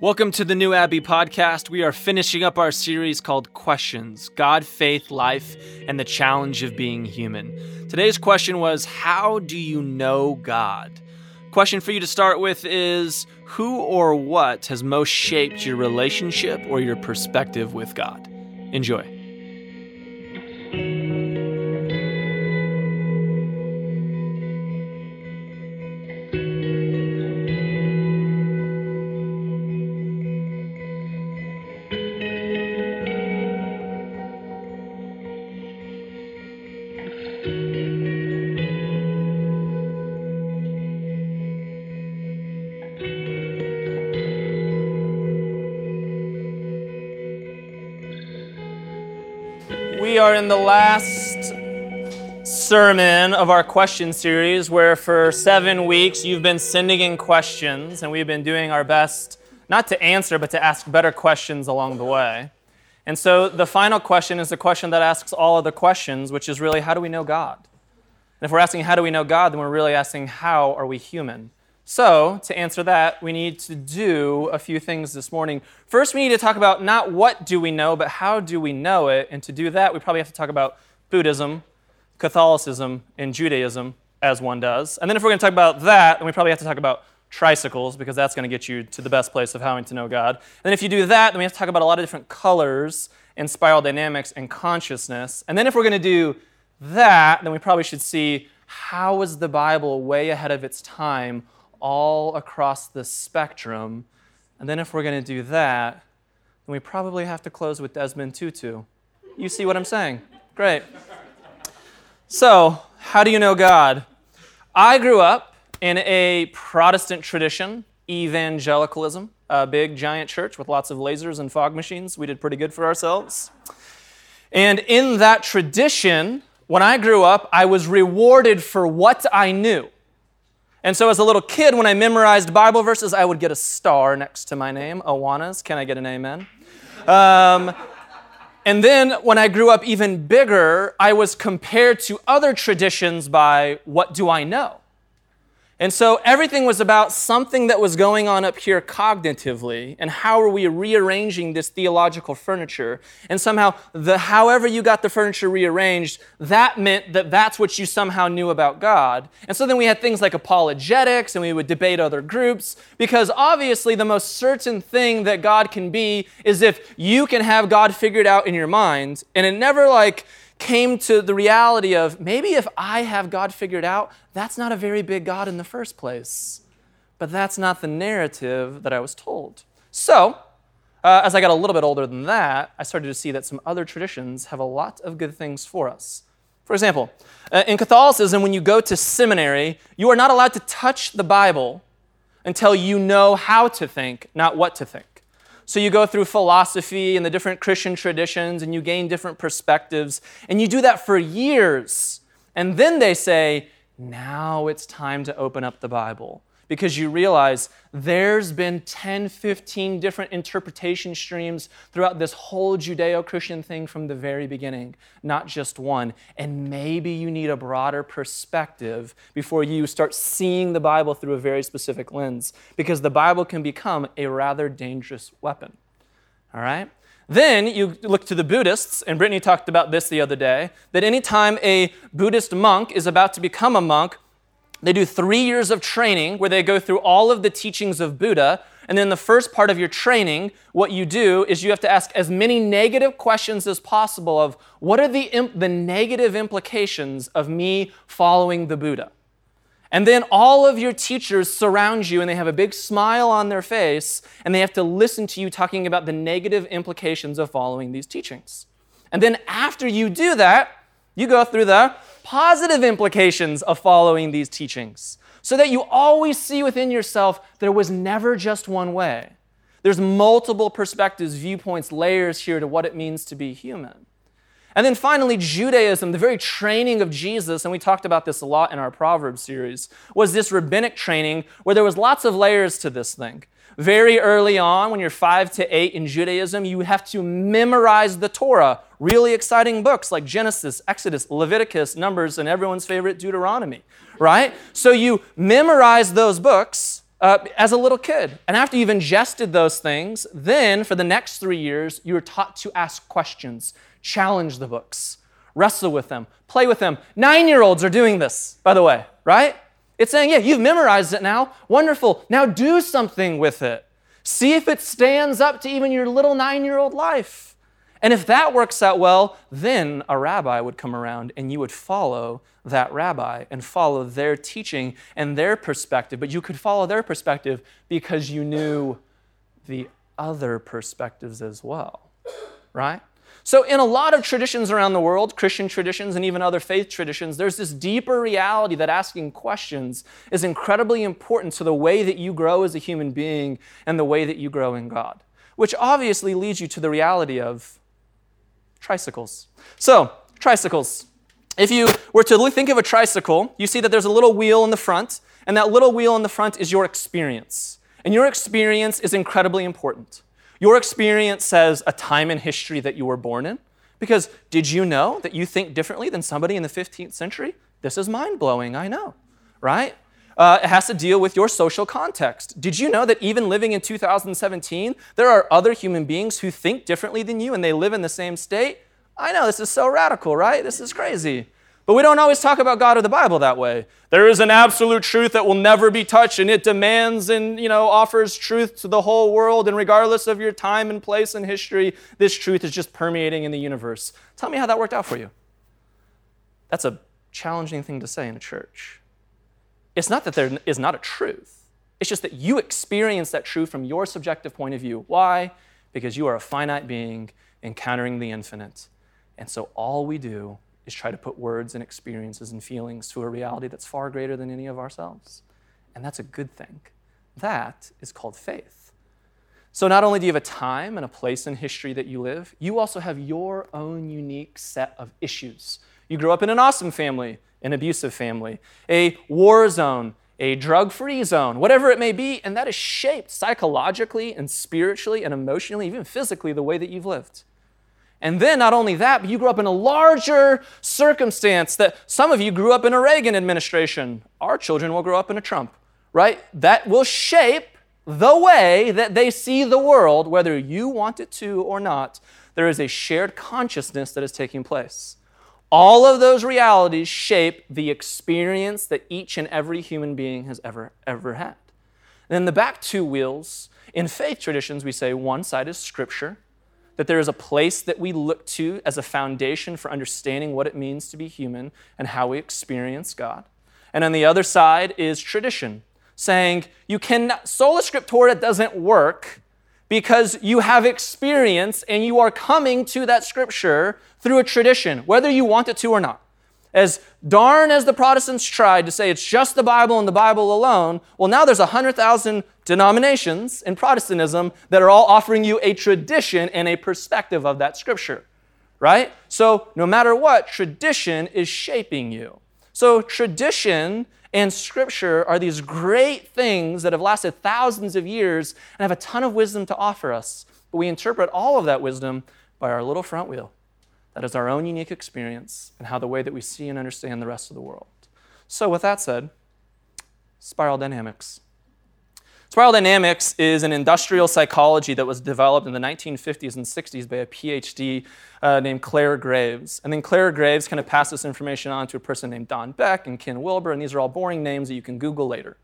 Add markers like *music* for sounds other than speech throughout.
Welcome to the New Abbey podcast. We are finishing up our series called Questions God, Faith, Life, and the Challenge of Being Human. Today's question was How do you know God? Question for you to start with is Who or what has most shaped your relationship or your perspective with God? Enjoy. In the last sermon of our question series where for seven weeks you've been sending in questions and we've been doing our best not to answer but to ask better questions along the way. And so the final question is the question that asks all of the questions, which is really how do we know God? And if we're asking how do we know God, then we're really asking how are we human? So, to answer that, we need to do a few things this morning. First, we need to talk about not what do we know, but how do we know it. And to do that, we probably have to talk about Buddhism, Catholicism, and Judaism, as one does. And then, if we're going to talk about that, then we probably have to talk about tricycles, because that's going to get you to the best place of having to know God. And then, if you do that, then we have to talk about a lot of different colors and spiral dynamics and consciousness. And then, if we're going to do that, then we probably should see how was the Bible way ahead of its time all across the spectrum. And then if we're going to do that, then we probably have to close with Desmond Tutu. You see what I'm saying? Great. So, how do you know God? I grew up in a Protestant tradition, evangelicalism, a big giant church with lots of lasers and fog machines. We did pretty good for ourselves. And in that tradition, when I grew up, I was rewarded for what I knew. And so, as a little kid, when I memorized Bible verses, I would get a star next to my name, Awanas. Can I get an amen? Um, and then, when I grew up even bigger, I was compared to other traditions by what do I know? And so everything was about something that was going on up here cognitively and how are we rearranging this theological furniture. And somehow, the however you got the furniture rearranged, that meant that that's what you somehow knew about God. And so then we had things like apologetics and we would debate other groups because obviously the most certain thing that God can be is if you can have God figured out in your mind. And it never like came to the reality of maybe if I have God figured out, that's not a very big God in the first place. But that's not the narrative that I was told. So, uh, as I got a little bit older than that, I started to see that some other traditions have a lot of good things for us. For example, uh, in Catholicism, when you go to seminary, you are not allowed to touch the Bible until you know how to think, not what to think. So you go through philosophy and the different Christian traditions and you gain different perspectives. And you do that for years. And then they say, now it's time to open up the Bible because you realize there's been 10, 15 different interpretation streams throughout this whole Judeo Christian thing from the very beginning, not just one. And maybe you need a broader perspective before you start seeing the Bible through a very specific lens, because the Bible can become a rather dangerous weapon. All right? Then you look to the Buddhists, and Brittany talked about this the other day that anytime a Buddhist monk is about to become a monk, they do three years of training where they go through all of the teachings of Buddha. And then the first part of your training, what you do is you have to ask as many negative questions as possible of what are the, imp- the negative implications of me following the Buddha? And then all of your teachers surround you and they have a big smile on their face and they have to listen to you talking about the negative implications of following these teachings. And then after you do that, you go through the positive implications of following these teachings so that you always see within yourself there was never just one way. There's multiple perspectives, viewpoints, layers here to what it means to be human. And then finally, Judaism, the very training of Jesus, and we talked about this a lot in our Proverbs series, was this rabbinic training where there was lots of layers to this thing. Very early on, when you're five to eight in Judaism, you have to memorize the Torah. Really exciting books like Genesis, Exodus, Leviticus, Numbers, and everyone's favorite Deuteronomy, right? So you memorize those books, uh, as a little kid. And after you've ingested those things, then for the next three years, you're taught to ask questions, challenge the books, wrestle with them, play with them. Nine year olds are doing this, by the way, right? It's saying, yeah, you've memorized it now. Wonderful. Now do something with it. See if it stands up to even your little nine year old life. And if that works out well, then a rabbi would come around and you would follow that rabbi and follow their teaching and their perspective. But you could follow their perspective because you knew the other perspectives as well, right? So, in a lot of traditions around the world, Christian traditions and even other faith traditions, there's this deeper reality that asking questions is incredibly important to the way that you grow as a human being and the way that you grow in God, which obviously leads you to the reality of tricycles. So, tricycles. If you were to think of a tricycle, you see that there's a little wheel in the front, and that little wheel in the front is your experience. And your experience is incredibly important. Your experience says a time in history that you were born in. Because did you know that you think differently than somebody in the 15th century? This is mind blowing, I know, right? Uh, it has to deal with your social context. Did you know that even living in 2017, there are other human beings who think differently than you and they live in the same state? I know, this is so radical, right? This is crazy. But we don't always talk about God or the Bible that way. There is an absolute truth that will never be touched, and it demands and you know offers truth to the whole world. And regardless of your time and place in history, this truth is just permeating in the universe. Tell me how that worked out for you. That's a challenging thing to say in a church. It's not that there is not a truth. It's just that you experience that truth from your subjective point of view. Why? Because you are a finite being encountering the infinite. And so all we do is try to put words and experiences and feelings to a reality that's far greater than any of ourselves. And that's a good thing. That is called faith. So, not only do you have a time and a place in history that you live, you also have your own unique set of issues. You grow up in an awesome family, an abusive family, a war zone, a drug free zone, whatever it may be, and that is shaped psychologically and spiritually and emotionally, even physically, the way that you've lived. And then, not only that, but you grew up in a larger circumstance that some of you grew up in a Reagan administration. Our children will grow up in a Trump, right? That will shape the way that they see the world, whether you want it to or not. There is a shared consciousness that is taking place. All of those realities shape the experience that each and every human being has ever, ever had. And Then the back two wheels, in faith traditions, we say one side is Scripture that there is a place that we look to as a foundation for understanding what it means to be human and how we experience God. And on the other side is tradition, saying you cannot, sola scriptura doesn't work because you have experience and you are coming to that scripture through a tradition, whether you want it to or not. As darn as the Protestants tried to say it's just the Bible and the Bible alone, well, now there's 100,000 denominations in Protestantism that are all offering you a tradition and a perspective of that scripture, right? So, no matter what, tradition is shaping you. So, tradition and scripture are these great things that have lasted thousands of years and have a ton of wisdom to offer us. But we interpret all of that wisdom by our little front wheel. That is our own unique experience and how the way that we see and understand the rest of the world. So, with that said, spiral dynamics. Spiral dynamics is an industrial psychology that was developed in the 1950s and 60s by a PhD uh, named Clare Graves. And then Clare Graves kind of passed this information on to a person named Don Beck and Ken Wilber, and these are all boring names that you can Google later.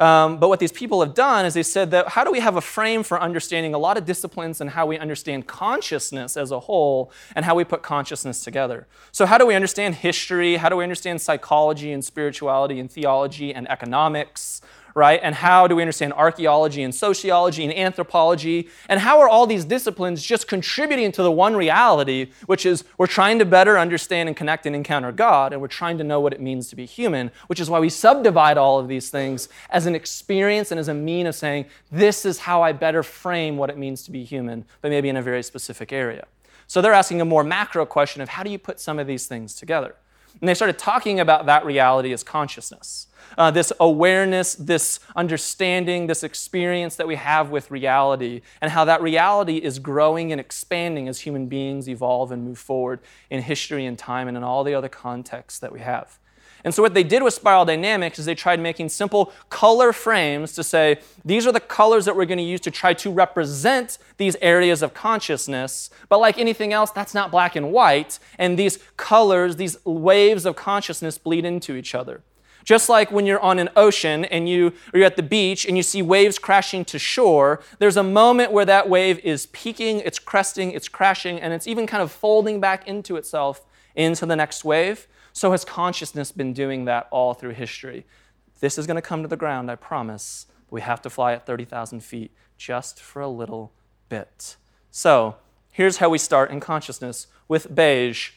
Um, but what these people have done is they said that how do we have a frame for understanding a lot of disciplines and how we understand consciousness as a whole and how we put consciousness together? So, how do we understand history? How do we understand psychology and spirituality and theology and economics? Right? And how do we understand archaeology and sociology and anthropology? And how are all these disciplines just contributing to the one reality, which is we're trying to better understand and connect and encounter God, and we're trying to know what it means to be human, which is why we subdivide all of these things as an experience and as a mean of saying, this is how I better frame what it means to be human, but maybe in a very specific area. So they're asking a more macro question of how do you put some of these things together? And they started talking about that reality as consciousness. Uh, this awareness, this understanding, this experience that we have with reality, and how that reality is growing and expanding as human beings evolve and move forward in history and time and in all the other contexts that we have. And so, what they did with Spiral Dynamics is they tried making simple color frames to say, these are the colors that we're going to use to try to represent these areas of consciousness. But like anything else, that's not black and white. And these colors, these waves of consciousness bleed into each other. Just like when you're on an ocean and you, or you're at the beach and you see waves crashing to shore, there's a moment where that wave is peaking, it's cresting, it's crashing, and it's even kind of folding back into itself into the next wave. So has consciousness been doing that all through history. This is going to come to the ground, I promise. We have to fly at 30,000 feet just for a little bit. So here's how we start in consciousness with beige.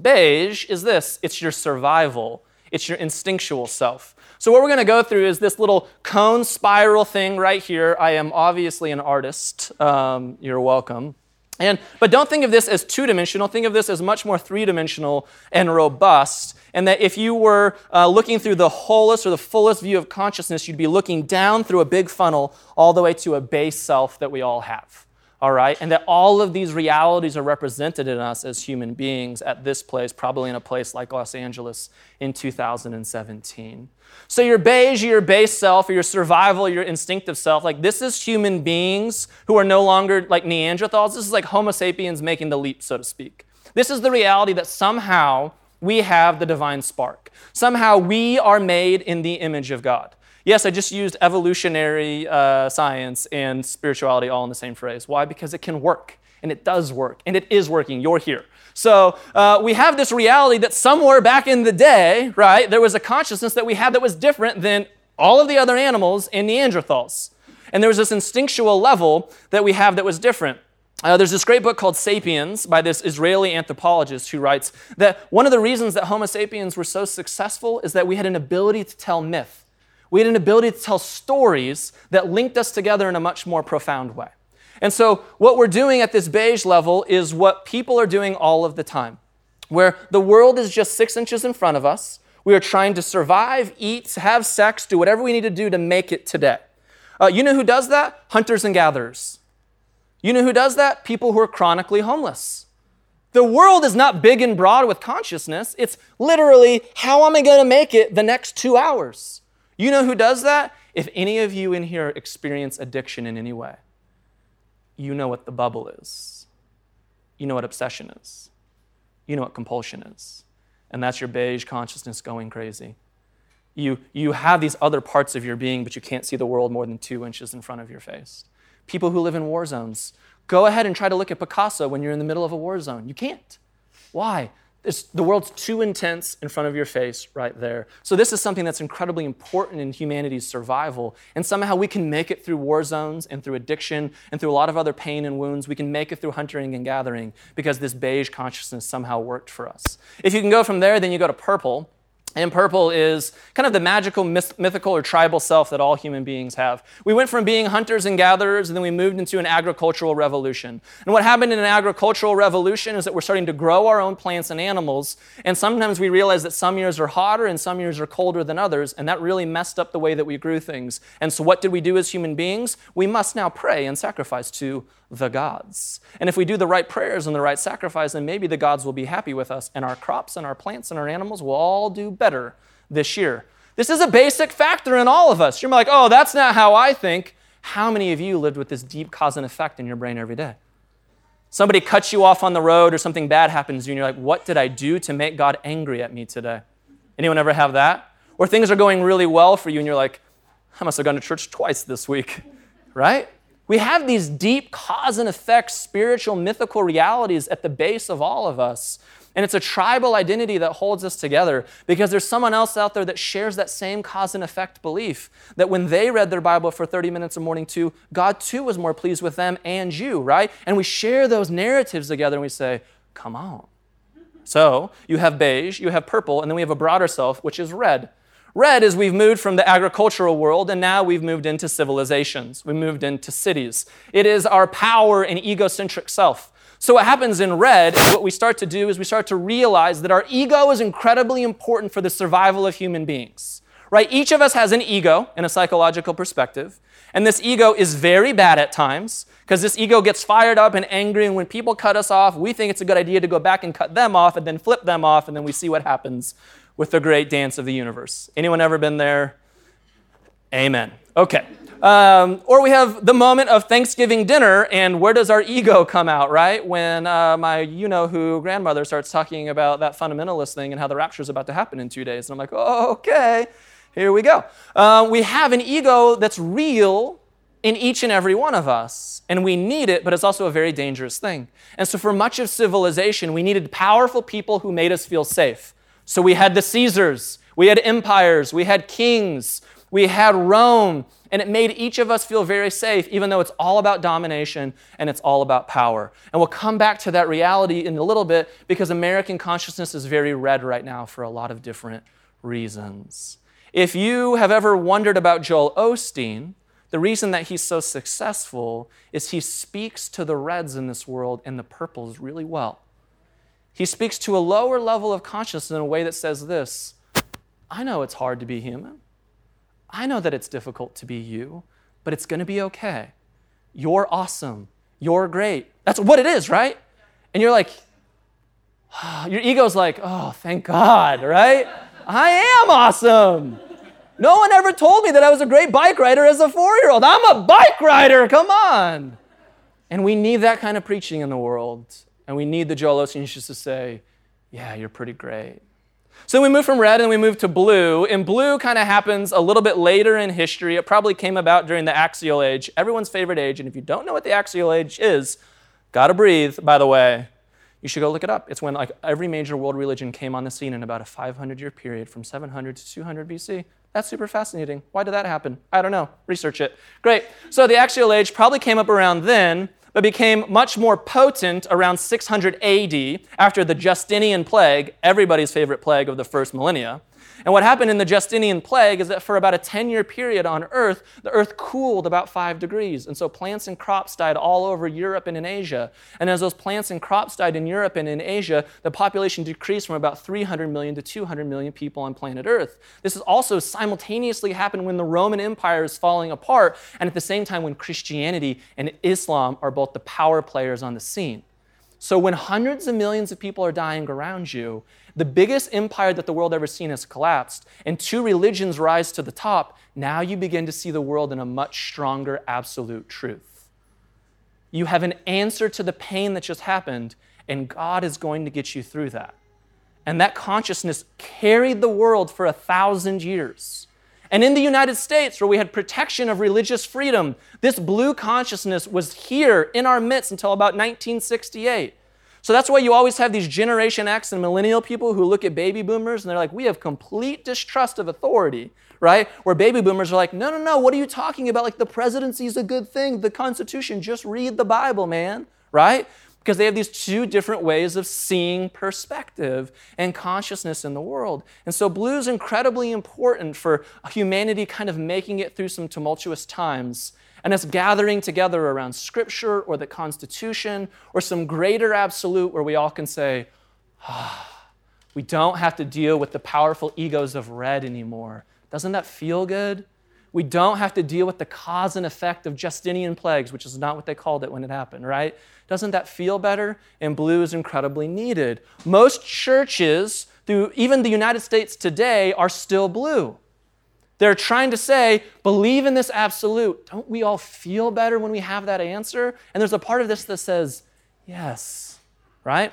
Beige is this it's your survival, it's your instinctual self. So, what we're going to go through is this little cone spiral thing right here. I am obviously an artist. Um, you're welcome. And, but don't think of this as two dimensional, think of this as much more three dimensional and robust. And that if you were uh, looking through the wholest or the fullest view of consciousness, you'd be looking down through a big funnel all the way to a base self that we all have all right? And that all of these realities are represented in us as human beings at this place, probably in a place like Los Angeles in 2017. So your beige, your base self, or your survival, your instinctive self, like this is human beings who are no longer like Neanderthals. This is like Homo sapiens making the leap, so to speak. This is the reality that somehow we have the divine spark. Somehow we are made in the image of God. Yes, I just used evolutionary uh, science and spirituality all in the same phrase. Why? Because it can work, and it does work, and it is working. You're here. So uh, we have this reality that somewhere back in the day, right, there was a consciousness that we had that was different than all of the other animals in Neanderthals. And there was this instinctual level that we have that was different. Uh, there's this great book called Sapiens by this Israeli anthropologist who writes that one of the reasons that Homo sapiens were so successful is that we had an ability to tell myth. We had an ability to tell stories that linked us together in a much more profound way. And so, what we're doing at this beige level is what people are doing all of the time, where the world is just six inches in front of us. We are trying to survive, eat, have sex, do whatever we need to do to make it today. Uh, you know who does that? Hunters and gatherers. You know who does that? People who are chronically homeless. The world is not big and broad with consciousness. It's literally, how am I going to make it the next two hours? You know who does that? If any of you in here experience addiction in any way, you know what the bubble is. You know what obsession is. You know what compulsion is. And that's your beige consciousness going crazy. You, you have these other parts of your being, but you can't see the world more than two inches in front of your face. People who live in war zones, go ahead and try to look at Picasso when you're in the middle of a war zone. You can't. Why? It's, the world's too intense in front of your face right there. So, this is something that's incredibly important in humanity's survival. And somehow we can make it through war zones and through addiction and through a lot of other pain and wounds. We can make it through hunting and gathering because this beige consciousness somehow worked for us. If you can go from there, then you go to purple. And purple is kind of the magical, mythical, or tribal self that all human beings have. We went from being hunters and gatherers, and then we moved into an agricultural revolution. And what happened in an agricultural revolution is that we're starting to grow our own plants and animals. And sometimes we realize that some years are hotter and some years are colder than others, and that really messed up the way that we grew things. And so, what did we do as human beings? We must now pray and sacrifice to the gods. And if we do the right prayers and the right sacrifice, then maybe the gods will be happy with us, and our crops and our plants and our animals will all do better this year. This is a basic factor in all of us. You're like, oh, that's not how I think. How many of you lived with this deep cause and effect in your brain every day? Somebody cuts you off on the road or something bad happens to you, and you're like, what did I do to make God angry at me today? Anyone ever have that? Or things are going really well for you, and you're like, I must have gone to church twice this week, *laughs* right? We have these deep cause and effect, spiritual, mythical realities at the base of all of us. And it's a tribal identity that holds us together because there's someone else out there that shares that same cause and effect belief. That when they read their Bible for 30 minutes a morning too, God too was more pleased with them and you, right? And we share those narratives together and we say, come on. So you have beige, you have purple, and then we have a broader self, which is red. Red is we've moved from the agricultural world and now we've moved into civilizations. We moved into cities. It is our power and egocentric self. So, what happens in red is what we start to do is we start to realize that our ego is incredibly important for the survival of human beings. Right? Each of us has an ego in a psychological perspective. And this ego is very bad at times because this ego gets fired up and angry. And when people cut us off, we think it's a good idea to go back and cut them off and then flip them off. And then we see what happens with the great dance of the universe. Anyone ever been there? Amen. Okay. Um, or we have the moment of Thanksgiving dinner, and where does our ego come out, right? When uh, my you know who grandmother starts talking about that fundamentalist thing and how the rapture is about to happen in two days. And I'm like, oh, okay, here we go. Uh, we have an ego that's real in each and every one of us, and we need it, but it's also a very dangerous thing. And so, for much of civilization, we needed powerful people who made us feel safe. So, we had the Caesars, we had empires, we had kings, we had Rome, and it made each of us feel very safe, even though it's all about domination and it's all about power. And we'll come back to that reality in a little bit because American consciousness is very red right now for a lot of different reasons. If you have ever wondered about Joel Osteen, the reason that he's so successful is he speaks to the reds in this world and the purples really well. He speaks to a lower level of consciousness in a way that says this I know it's hard to be human. I know that it's difficult to be you, but it's going to be okay. You're awesome. You're great. That's what it is, right? And you're like, *sighs* your ego's like, oh, thank God, right? I am awesome. No one ever told me that I was a great bike rider as a four year old. I'm a bike rider, come on. And we need that kind of preaching in the world. And we need the just to say, yeah, you're pretty great. So we move from red and we move to blue. And blue kind of happens a little bit later in history. It probably came about during the Axial Age, everyone's favorite age. And if you don't know what the Axial Age is, gotta breathe, by the way, you should go look it up. It's when like every major world religion came on the scene in about a 500 year period from 700 to 200 BC. That's super fascinating. Why did that happen? I don't know. Research it. Great. So the Axial Age probably came up around then but became much more potent around 600 AD after the Justinian plague, everybody's favorite plague of the first millennia. And what happened in the Justinian plague is that for about a 10 year period on Earth, the Earth cooled about five degrees. And so plants and crops died all over Europe and in Asia. And as those plants and crops died in Europe and in Asia, the population decreased from about 300 million to 200 million people on planet Earth. This has also simultaneously happened when the Roman Empire is falling apart, and at the same time when Christianity and Islam are both the power players on the scene. So when hundreds of millions of people are dying around you, the biggest empire that the world ever seen has collapsed, and two religions rise to the top, now you begin to see the world in a much stronger absolute truth. You have an answer to the pain that just happened, and God is going to get you through that. And that consciousness carried the world for a thousand years. And in the United States, where we had protection of religious freedom, this blue consciousness was here in our midst until about 1968. So that's why you always have these Generation X and millennial people who look at baby boomers and they're like, we have complete distrust of authority, right? Where baby boomers are like, no, no, no, what are you talking about? Like the presidency is a good thing, the Constitution, just read the Bible, man, right? Because they have these two different ways of seeing perspective and consciousness in the world. And so blue is incredibly important for humanity kind of making it through some tumultuous times and us gathering together around Scripture or the Constitution or some greater absolute where we all can say, ah, we don't have to deal with the powerful egos of red anymore. Doesn't that feel good? We don't have to deal with the cause and effect of Justinian plagues, which is not what they called it when it happened, right? Doesn't that feel better? And blue is incredibly needed. Most churches, through even the United States today, are still blue. They're trying to say, believe in this absolute. Don't we all feel better when we have that answer? And there's a part of this that says, yes, right?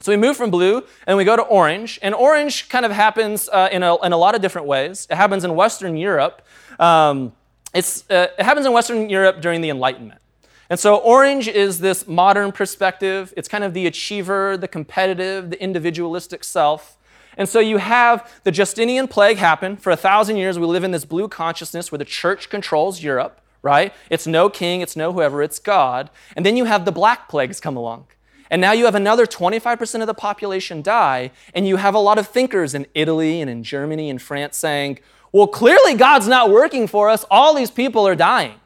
So we move from blue and we go to orange. And orange kind of happens uh, in, a, in a lot of different ways. It happens in Western Europe. Um, it's, uh, it happens in Western Europe during the Enlightenment. And so orange is this modern perspective. It's kind of the achiever, the competitive, the individualistic self. And so you have the Justinian plague happen. For a thousand years, we live in this blue consciousness where the church controls Europe, right? It's no king, it's no whoever, it's God. And then you have the black plagues come along. And now you have another 25% of the population die, and you have a lot of thinkers in Italy and in Germany and France saying, well, clearly God's not working for us. All these people are dying,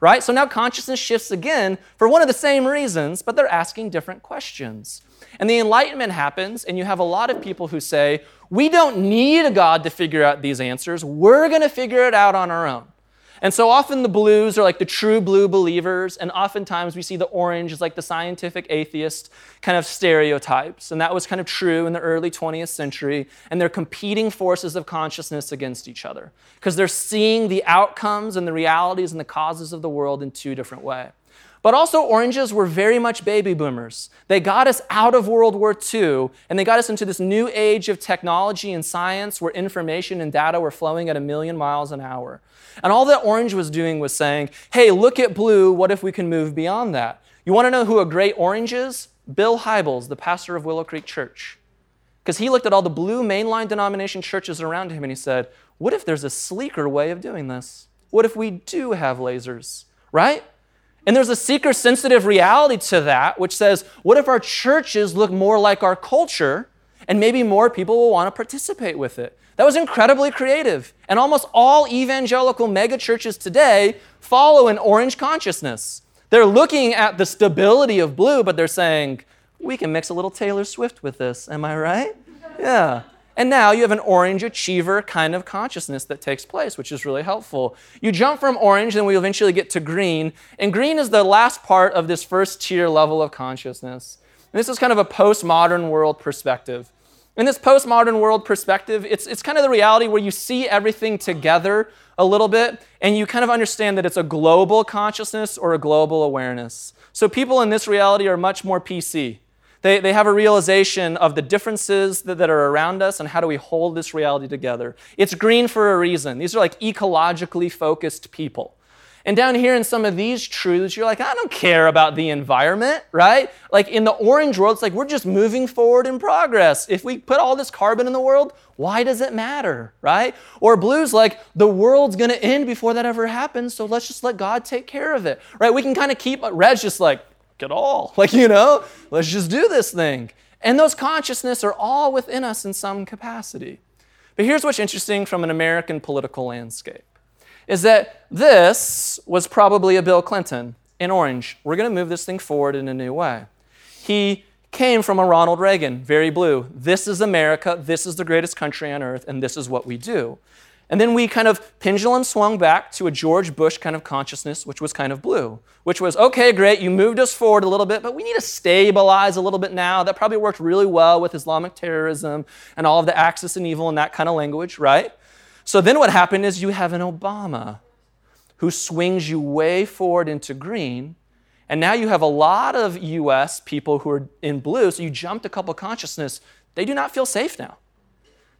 right? So now consciousness shifts again for one of the same reasons, but they're asking different questions. And the Enlightenment happens, and you have a lot of people who say, We don't need a God to figure out these answers. We're going to figure it out on our own. And so often the blues are like the true blue believers, and oftentimes we see the orange as like the scientific atheist kind of stereotypes. And that was kind of true in the early 20th century. And they're competing forces of consciousness against each other because they're seeing the outcomes and the realities and the causes of the world in two different ways. But also, oranges were very much baby boomers. They got us out of World War II, and they got us into this new age of technology and science where information and data were flowing at a million miles an hour. And all that orange was doing was saying, hey, look at blue, what if we can move beyond that? You want to know who a great orange is? Bill Hybels, the pastor of Willow Creek Church. Because he looked at all the blue mainline denomination churches around him and he said, what if there's a sleeker way of doing this? What if we do have lasers, right? And there's a seeker sensitive reality to that, which says, what if our churches look more like our culture and maybe more people will want to participate with it? That was incredibly creative. And almost all evangelical megachurches today follow an orange consciousness. They're looking at the stability of blue, but they're saying, we can mix a little Taylor Swift with this. Am I right? Yeah. And now you have an orange achiever kind of consciousness that takes place, which is really helpful. You jump from orange, then we eventually get to green. And green is the last part of this first tier level of consciousness. And this is kind of a postmodern world perspective. In this postmodern world perspective, it's, it's kind of the reality where you see everything together a little bit and you kind of understand that it's a global consciousness or a global awareness. So people in this reality are much more PC. They, they have a realization of the differences that, that are around us and how do we hold this reality together. It's green for a reason. These are like ecologically focused people. And down here in some of these truths, you're like, I don't care about the environment, right? Like in the orange world, it's like we're just moving forward in progress. If we put all this carbon in the world, why does it matter, right? Or blue's like the world's gonna end before that ever happens, so let's just let God take care of it, right? We can kind of keep, uh, red's just like, at all. *laughs* Like, you know, let's just do this thing. And those consciousness are all within us in some capacity. But here's what's interesting from an American political landscape is that this was probably a Bill Clinton in orange. We're going to move this thing forward in a new way. He came from a Ronald Reagan, very blue. This is America, this is the greatest country on earth, and this is what we do. And then we kind of pendulum swung back to a George Bush kind of consciousness, which was kind of blue, which was okay, great, you moved us forward a little bit, but we need to stabilize a little bit now. That probably worked really well with Islamic terrorism and all of the axis and evil and that kind of language, right? So then what happened is you have an Obama who swings you way forward into green. And now you have a lot of US people who are in blue, so you jumped a couple consciousness. They do not feel safe now.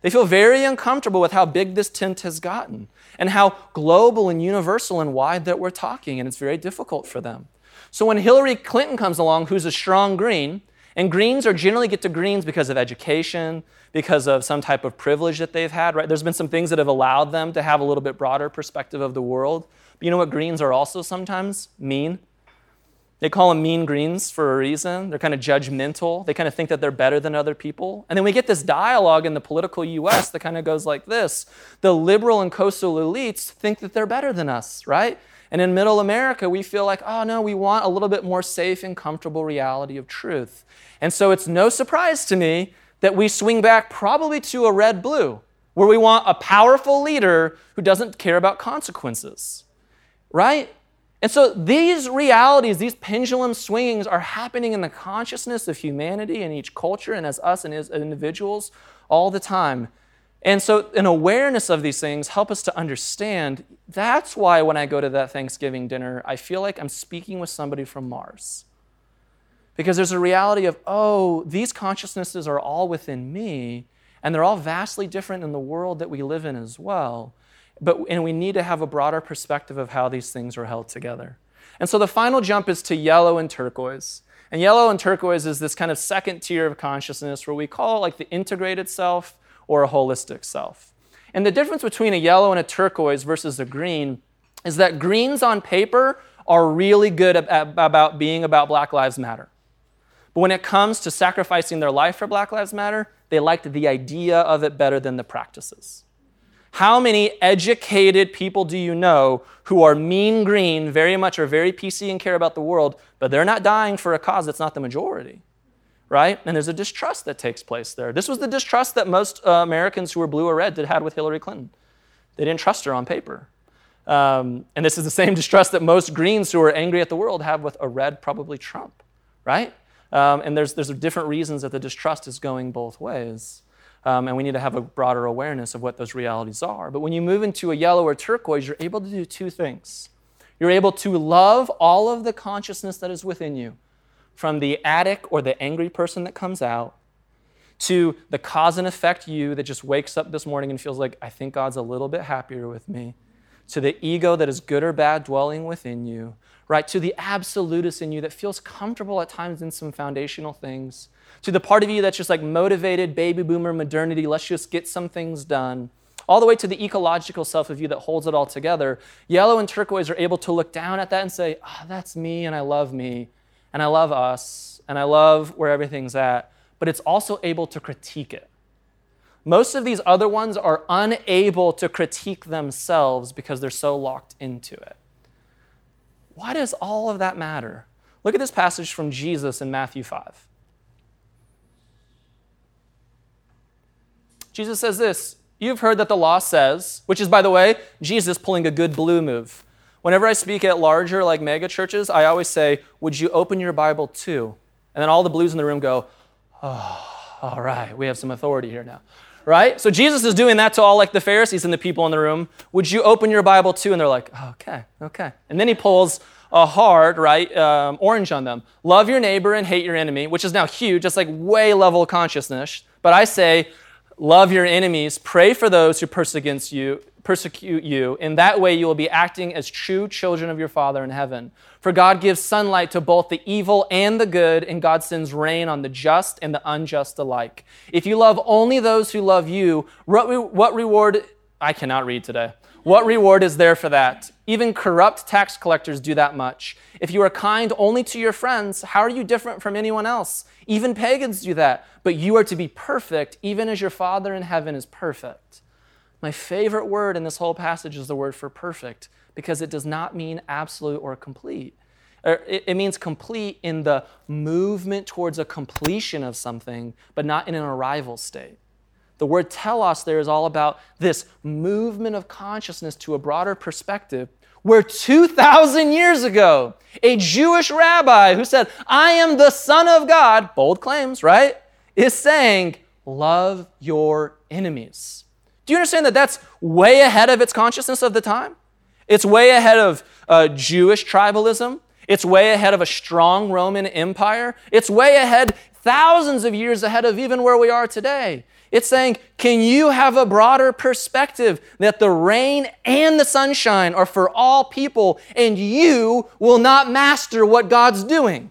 They feel very uncomfortable with how big this tent has gotten and how global and universal and wide that we're talking, and it's very difficult for them. So when Hillary Clinton comes along, who's a strong green, and greens are generally get to greens because of education, because of some type of privilege that they've had, right? There's been some things that have allowed them to have a little bit broader perspective of the world. But you know what greens are also sometimes? Mean. They call them mean greens for a reason. They're kind of judgmental. They kind of think that they're better than other people. And then we get this dialogue in the political US that kind of goes like this The liberal and coastal elites think that they're better than us, right? And in middle America, we feel like, oh no, we want a little bit more safe and comfortable reality of truth. And so it's no surprise to me that we swing back probably to a red blue, where we want a powerful leader who doesn't care about consequences, right? And so these realities, these pendulum swingings are happening in the consciousness of humanity and each culture and as us and as individuals all the time. And so an awareness of these things help us to understand. That's why when I go to that Thanksgiving dinner, I feel like I'm speaking with somebody from Mars. Because there's a reality of, oh, these consciousnesses are all within me, and they're all vastly different in the world that we live in as well. But, and we need to have a broader perspective of how these things are held together. And so the final jump is to yellow and turquoise. And yellow and turquoise is this kind of second tier of consciousness where we call it like the integrated self or a holistic self. And the difference between a yellow and a turquoise versus a green is that greens on paper are really good about being about Black Lives Matter. But when it comes to sacrificing their life for Black Lives Matter, they liked the idea of it better than the practices. How many educated people do you know who are mean green, very much are very PC and care about the world, but they're not dying for a cause that's not the majority? Right? And there's a distrust that takes place there. This was the distrust that most uh, Americans who were blue or red did had with Hillary Clinton. They didn't trust her on paper. Um, and this is the same *laughs* distrust that most Greens who are angry at the world have with a red, probably Trump, right? Um, and there's, there's different reasons that the distrust is going both ways. Um, and we need to have a broader awareness of what those realities are. But when you move into a yellow or turquoise, you're able to do two things. You're able to love all of the consciousness that is within you, from the addict or the angry person that comes out to the cause and effect you that just wakes up this morning and feels like, I think God's a little bit happier with me, to the ego that is good or bad dwelling within you, right? To the absolutist in you that feels comfortable at times in some foundational things, to the part of you that's just like motivated baby boomer modernity, let's just get some things done, all the way to the ecological self of you that holds it all together. Yellow and turquoise are able to look down at that and say, oh, that's me and I love me and I love us and I love where everything's at, but it's also able to critique it. Most of these other ones are unable to critique themselves because they're so locked into it. Why does all of that matter? Look at this passage from Jesus in Matthew 5. Jesus says this You've heard that the law says, which is, by the way, Jesus pulling a good blue move. Whenever I speak at larger, like mega churches, I always say, Would you open your Bible too? And then all the blues in the room go, Oh, all right, we have some authority here now. Right? So Jesus is doing that to all like the Pharisees and the people in the room. Would you open your Bible too? And they're like, oh, Okay, okay. And then he pulls a hard, right, um, orange on them. Love your neighbor and hate your enemy, which is now huge. It's like way level consciousness. But I say, Love your enemies, pray for those who persecute you, persecute you. In that way, you will be acting as true children of your Father in heaven. For God gives sunlight to both the evil and the good, and God sends rain on the just and the unjust alike. If you love only those who love you, what reward? I cannot read today. What reward is there for that? Even corrupt tax collectors do that much. If you are kind only to your friends, how are you different from anyone else? Even pagans do that. But you are to be perfect, even as your Father in heaven is perfect. My favorite word in this whole passage is the word for perfect because it does not mean absolute or complete. Er, it means complete in the movement towards a completion of something, but not in an arrival state. The word telos there is all about this movement of consciousness to a broader perspective where 2,000 years ago, a Jewish rabbi who said, I am the Son of God, bold claims, right, is saying, Love your enemies. Do you understand that that's way ahead of its consciousness of the time? It's way ahead of uh, Jewish tribalism. It's way ahead of a strong Roman Empire. It's way ahead, thousands of years ahead of even where we are today. It's saying, can you have a broader perspective that the rain and the sunshine are for all people and you will not master what God's doing?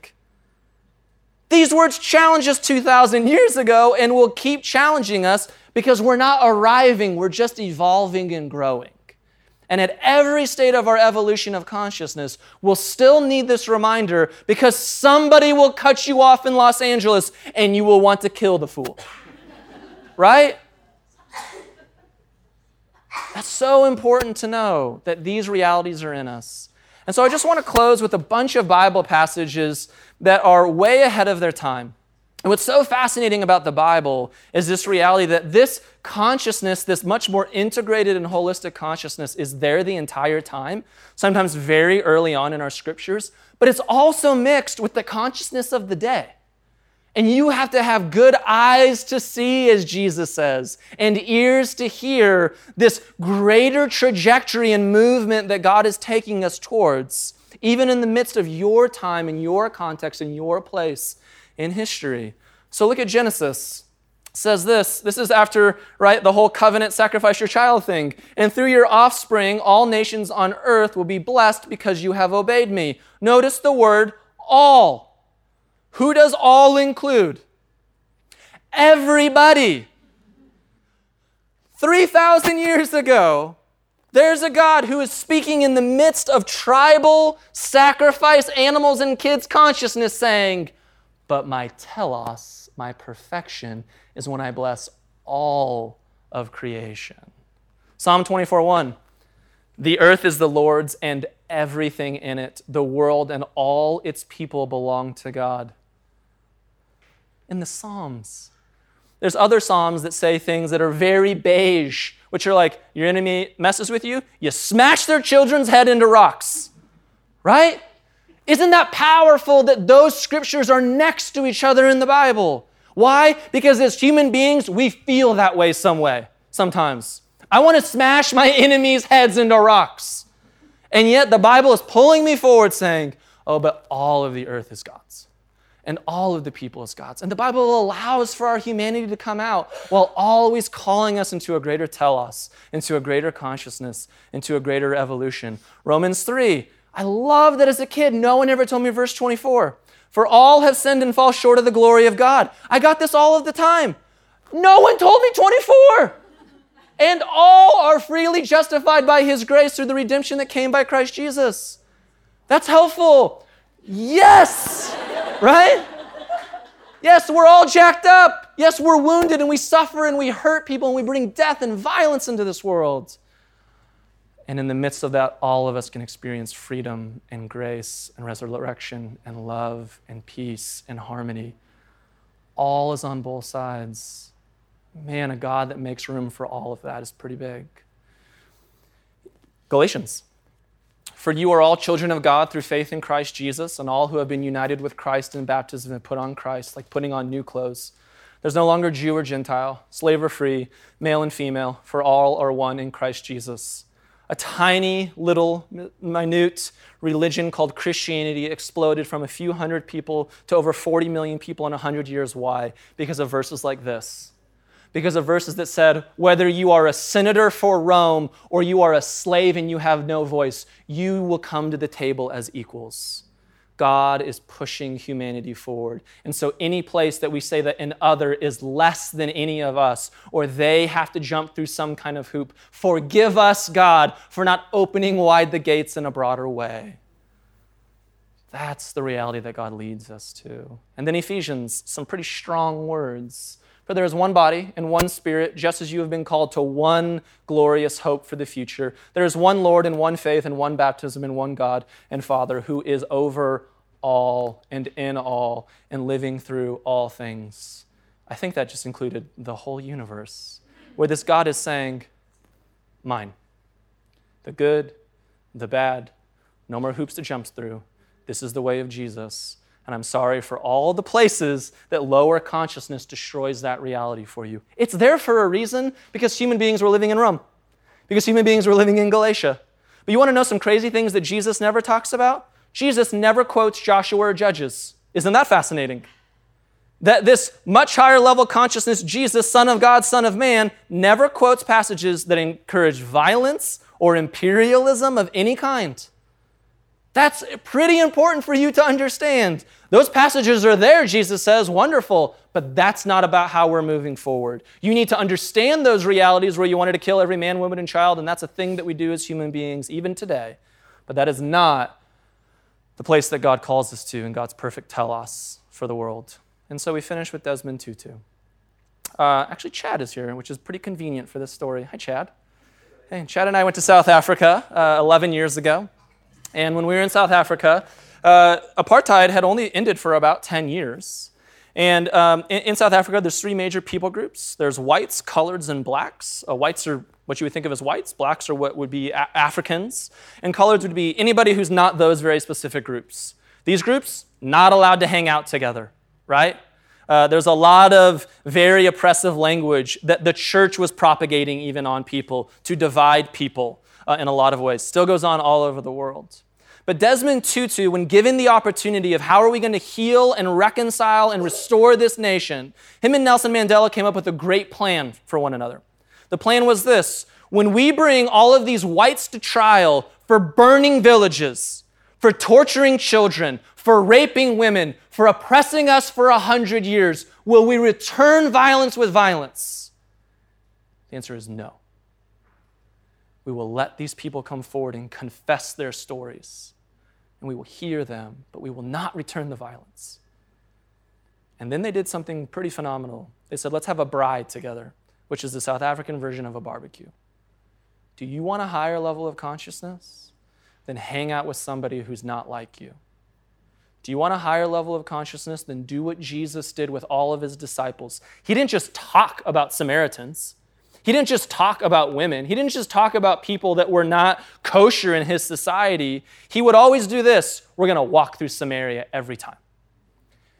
These words challenged us 2,000 years ago and will keep challenging us because we're not arriving, we're just evolving and growing. And at every state of our evolution of consciousness, we'll still need this reminder because somebody will cut you off in Los Angeles and you will want to kill the fool *laughs* right? That's so important to know that these realities are in us. And so I just want to close with a bunch of Bible passages that are way ahead of their time. And what's so fascinating about the Bible is this reality that this consciousness, this much more integrated and holistic consciousness, is there the entire time, sometimes very early on in our scriptures, but it's also mixed with the consciousness of the day. And you have to have good eyes to see, as Jesus says, and ears to hear this greater trajectory and movement that God is taking us towards, even in the midst of your time and your context and your place in history. So look at Genesis. It says this this is after right the whole covenant sacrifice your child thing and through your offspring all nations on earth will be blessed because you have obeyed me notice the word all who does all include? Everybody. 3,000 years ago, there's a God who is speaking in the midst of tribal sacrifice, animals and kids consciousness, saying, But my telos, my perfection, is when I bless all of creation. Psalm 24 1. The earth is the Lord's and everything in it, the world and all its people belong to God in the Psalms. There's other Psalms that say things that are very beige, which are like, your enemy messes with you, you smash their children's head into rocks, right? Isn't that powerful that those scriptures are next to each other in the Bible? Why? Because as human beings, we feel that way some way, sometimes. I want to smash my *laughs* enemies' heads into rocks. And yet the Bible is pulling me forward saying, oh, but all of the earth is God's. And all of the people is God's. And the Bible allows for our humanity to come out while always calling us into a greater telos, into a greater consciousness, into a greater evolution. Romans 3. I love that as a kid, no one ever told me verse 24. For all have sinned and fall short of the glory of God. I got this all of the time. No one told me 24. And all are freely justified by his grace through the redemption that came by Christ Jesus. That's helpful. Yes! Right? Yes, we're all jacked up. Yes, we're wounded and we suffer and we hurt people and we bring death and violence into this world. And in the midst of that, all of us can experience freedom and grace and resurrection and love and peace and harmony. All is on both sides. Man, a God that makes room for all of that is pretty big. Galatians. For you are all children of God through faith in Christ Jesus, and all who have been united with Christ in baptism have put on Christ, like putting on new clothes. There's no longer Jew or Gentile, slave or free, male and female, for all are one in Christ Jesus a tiny little minute religion called Christianity exploded from a few hundred people to over 40 million people in 100 years. Why? Because of verses like this. Because of verses that said, whether you are a senator for Rome or you are a slave and you have no voice, you will come to the table as equals. God is pushing humanity forward. And so, any place that we say that an other is less than any of us, or they have to jump through some kind of hoop, forgive us, God, for not opening wide the gates in a broader way. That's the reality that God leads us to. And then Ephesians, some pretty strong words. For there is one body and one spirit, just as you have been called to one glorious hope for the future. There is one Lord and one faith and one baptism and one God and Father who is over all and in all and living through all things. I think that just included the whole universe, where this God is saying, Mine. The good, the bad, no more hoops to jump through. This is the way of Jesus. And I'm sorry for all the places that lower consciousness destroys that reality for you. It's there for a reason because human beings were living in Rome, because human beings were living in Galatia. But you want to know some crazy things that Jesus never talks about? Jesus never quotes Joshua or Judges. Isn't that fascinating? That this much higher level consciousness, Jesus, Son of God, Son of Man, never quotes passages that encourage violence or imperialism of any kind. That's pretty important for you to understand. Those passages are there, Jesus says, wonderful, but that's not about how we're moving forward. You need to understand those realities where you wanted to kill every man, woman, and child, and that's a thing that we do as human beings even today. But that is not the place that God calls us to in God's perfect telos for the world. And so we finish with Desmond Tutu. Uh, actually, Chad is here, which is pretty convenient for this story. Hi, Chad. Hey, Chad and I went to South Africa uh, 11 years ago. And when we were in South Africa, uh, apartheid had only ended for about 10 years. And um, in, in, South Africa, there's three major people groups. There's whites, coloreds, and blacks. Uh, whites are what you would think of as whites. Blacks are what would be a- Africans. And coloreds would be anybody who's not those very specific groups. These groups, not allowed to hang out together, right? Uh, there's a lot of very oppressive language that the church was propagating even on people to divide people uh, in a lot of ways. Still goes on all over the world. But Desmond Tutu, when given the opportunity of how are we going to heal and reconcile and restore this nation, him and Nelson Mandela came up with a great plan for one another. The plan was this when we bring all of these whites to trial for burning villages, for torturing children, for raping women, for oppressing us for a hundred years, will we return violence with violence? The answer is no. We will let these people come forward and confess their stories and we will hear them, but we will not return the violence. And then they did something pretty phenomenal. They said, let's have a braai together, which is the South African version of a barbecue. Do you want a higher level of consciousness? Then hang out with somebody who's not like you. Do you want a higher level of consciousness? Then do what Jesus did with all of his disciples. He didn't just talk about Samaritans. He didn't just talk about women. He didn't just talk about people that were not kosher in his society. He would always do this we're going to walk through Samaria every time.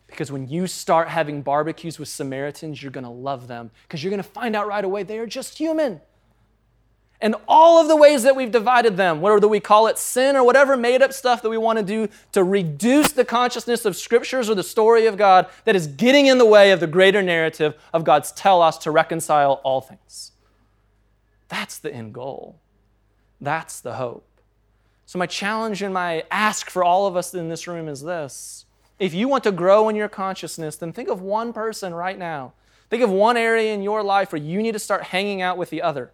Because when you start having barbecues with Samaritans, you're going to love them because you're going to find out right away they are just human. And all of the ways that we've divided them, whether we call it sin or whatever made up stuff that we want to do to reduce the consciousness of scriptures or the story of God that is getting in the way of the greater narrative of God's telos to reconcile all things. That's the end goal. That's the hope. So, my challenge and my ask for all of us in this room is this. If you want to grow in your consciousness, then think of one person right now. Think of one area in your life where you need to start hanging out with the other.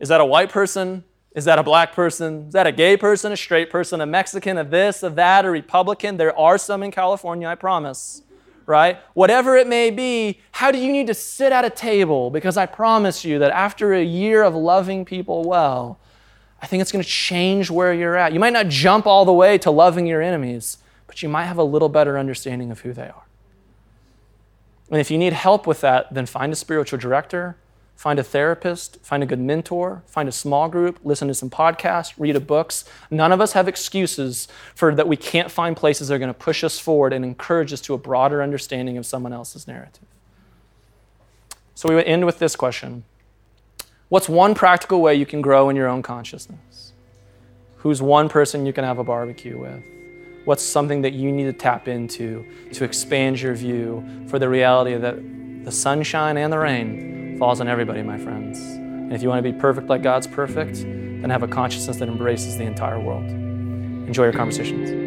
Is that a white person? Is that a black person? Is that a gay person, a straight person, a Mexican, a this, a that, a Republican? There are some in California, I promise right? Whatever it may be, how do you need to sit at a table? Because I promise you that after a year of loving people well, I think it's going to change where you're at. You might not jump all the way to loving your enemies, but you might have a little better understanding of who they are. And if you need help with that, then find a spiritual director, Find a therapist, find a good mentor, find a small group, listen to some podcasts, read a books. None of us have excuses for that we can't find places that are going to push us forward and encourage us to a broader understanding of someone else's narrative. So we would end with this question What's one practical way you can grow in your own consciousness? Who's one person you can have a barbecue with? What's something that you need to tap into to expand your view for the reality that the sunshine and the rain falls on everybody, my friends. And if you want to be perfect like God's perfect, then have a consciousness that embraces the entire world. Enjoy your conversations.